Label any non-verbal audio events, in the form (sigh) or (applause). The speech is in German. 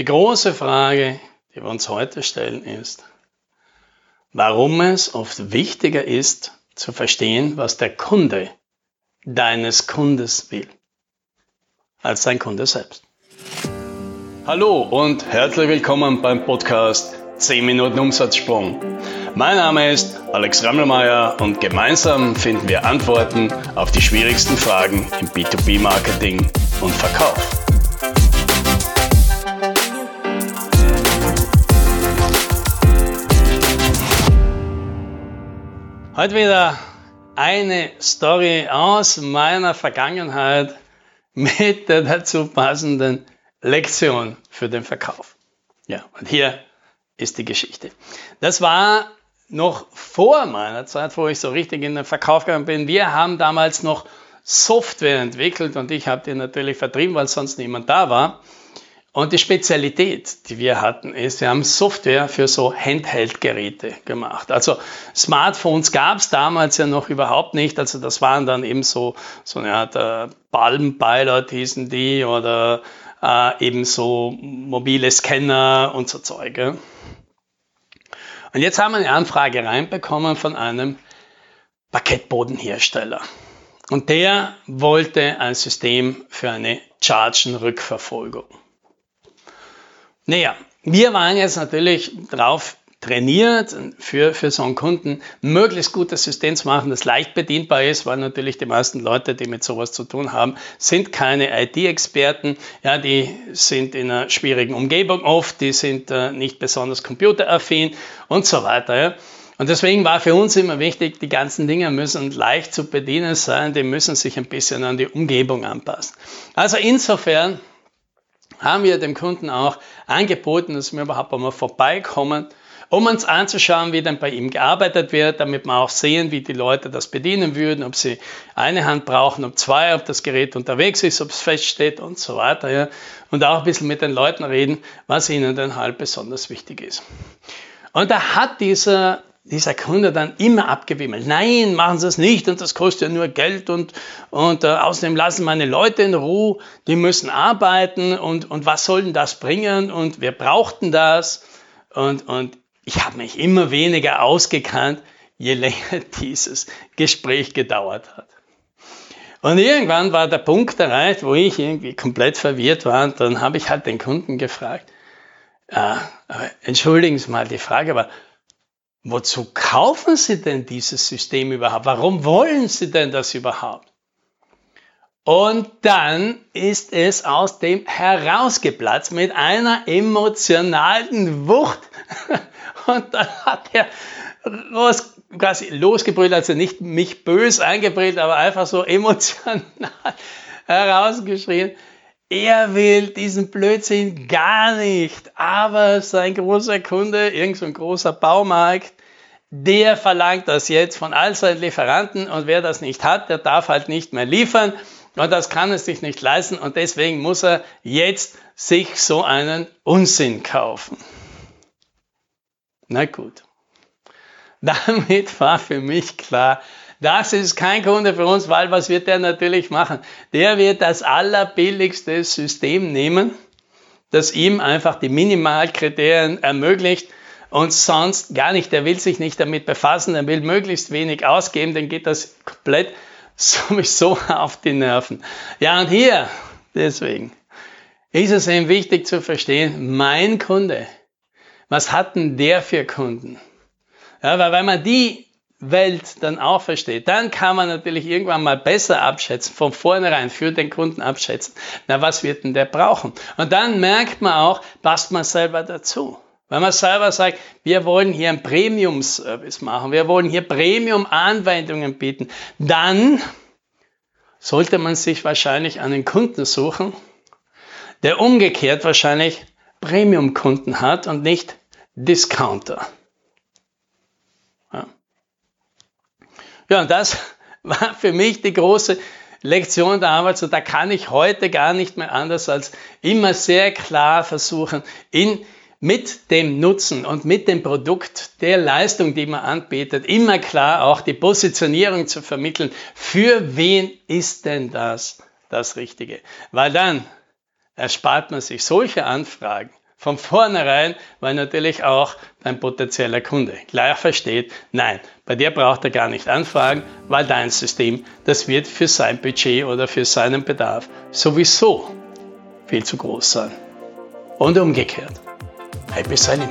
Die große Frage, die wir uns heute stellen, ist, warum es oft wichtiger ist, zu verstehen, was der Kunde deines Kundes will, als dein Kunde selbst. Hallo und herzlich willkommen beim Podcast 10 Minuten Umsatzsprung. Mein Name ist Alex Rammelmeier und gemeinsam finden wir Antworten auf die schwierigsten Fragen im B2B-Marketing und Verkauf. Heute wieder eine Story aus meiner Vergangenheit mit der dazu passenden Lektion für den Verkauf. Ja, und hier ist die Geschichte. Das war noch vor meiner Zeit, wo ich so richtig in den Verkauf gegangen bin. Wir haben damals noch Software entwickelt und ich habe die natürlich vertrieben, weil sonst niemand da war. Und die Spezialität, die wir hatten, ist, wir haben Software für so Handheld-Geräte gemacht. Also Smartphones gab es damals ja noch überhaupt nicht. Also das waren dann eben so, so eine Art äh, Palm Pilot hießen die oder äh, eben so mobile Scanner und so Zeug. Ja. Und jetzt haben wir eine Anfrage reinbekommen von einem Parkettbodenhersteller. Und der wollte ein System für eine Chargen-Rückverfolgung. Naja, wir waren jetzt natürlich darauf trainiert, für, für so einen Kunden möglichst gutes System zu machen, das leicht bedienbar ist, weil natürlich die meisten Leute, die mit sowas zu tun haben, sind keine IT-Experten. Ja, die sind in einer schwierigen Umgebung oft, die sind äh, nicht besonders computeraffin und so weiter. Ja. Und deswegen war für uns immer wichtig, die ganzen Dinge müssen leicht zu bedienen sein, die müssen sich ein bisschen an die Umgebung anpassen. Also insofern haben wir dem Kunden auch angeboten, dass wir überhaupt einmal vorbeikommen, um uns anzuschauen, wie dann bei ihm gearbeitet wird, damit wir auch sehen, wie die Leute das bedienen würden, ob sie eine Hand brauchen, ob zwei, ob das Gerät unterwegs ist, ob es feststeht und so weiter. Ja. Und auch ein bisschen mit den Leuten reden, was ihnen dann halt besonders wichtig ist. Und da hat dieser dieser Kunde dann immer abgewimmelt. Nein, machen Sie es nicht und das kostet ja nur Geld und, und äh, außerdem lassen meine Leute in Ruhe, die müssen arbeiten und, und was soll denn das bringen und wir brauchten das und, und ich habe mich immer weniger ausgekannt, je länger (laughs) dieses Gespräch gedauert hat. Und irgendwann war der Punkt erreicht, wo ich irgendwie komplett verwirrt war und dann habe ich halt den Kunden gefragt, äh, entschuldigen Sie mal die Frage, aber Wozu kaufen Sie denn dieses System überhaupt? Warum wollen Sie denn das überhaupt? Und dann ist es aus dem herausgeplatzt mit einer emotionalen Wucht. (laughs) Und dann hat er los, quasi losgebrüllt, also nicht mich bös eingebrüllt, aber einfach so emotional (laughs) herausgeschrien. Er will diesen Blödsinn gar nicht, aber sein großer Kunde, irgend so großer Baumarkt, der verlangt das jetzt von all seinen Lieferanten und wer das nicht hat, der darf halt nicht mehr liefern und das kann es sich nicht leisten und deswegen muss er jetzt sich so einen Unsinn kaufen. Na gut. Damit war für mich klar, das ist kein Kunde für uns, weil was wird der natürlich machen? Der wird das allerbilligste System nehmen, das ihm einfach die Minimalkriterien ermöglicht und sonst gar nicht. Der will sich nicht damit befassen, er will möglichst wenig ausgeben, dann geht das komplett (laughs) sowieso auf die Nerven. Ja, und hier, deswegen, ist es eben wichtig zu verstehen, mein Kunde, was hat denn der für Kunden? Ja, weil wenn man die Welt dann auch versteht, dann kann man natürlich irgendwann mal besser abschätzen, von vornherein für den Kunden abschätzen, na was wird denn der brauchen? Und dann merkt man auch, passt man selber dazu. Wenn man selber sagt, wir wollen hier einen Premium-Service machen, wir wollen hier Premium-Anwendungen bieten, dann sollte man sich wahrscheinlich einen Kunden suchen, der umgekehrt wahrscheinlich Premium-Kunden hat und nicht Discounter. Ja, und das (laughs) war für mich die große Lektion der Arbeit. So, da kann ich heute gar nicht mehr anders als immer sehr klar versuchen, in, mit dem Nutzen und mit dem Produkt der Leistung, die man anbietet, immer klar auch die Positionierung zu vermitteln. Für wen ist denn das das Richtige? Weil dann erspart man sich solche Anfragen von vornherein, weil natürlich auch dein potenzieller Kunde gleich versteht, nein, bei dir braucht er gar nicht anfragen, weil dein System, das wird für sein Budget oder für seinen Bedarf sowieso viel zu groß sein. Und umgekehrt. Happy Selling!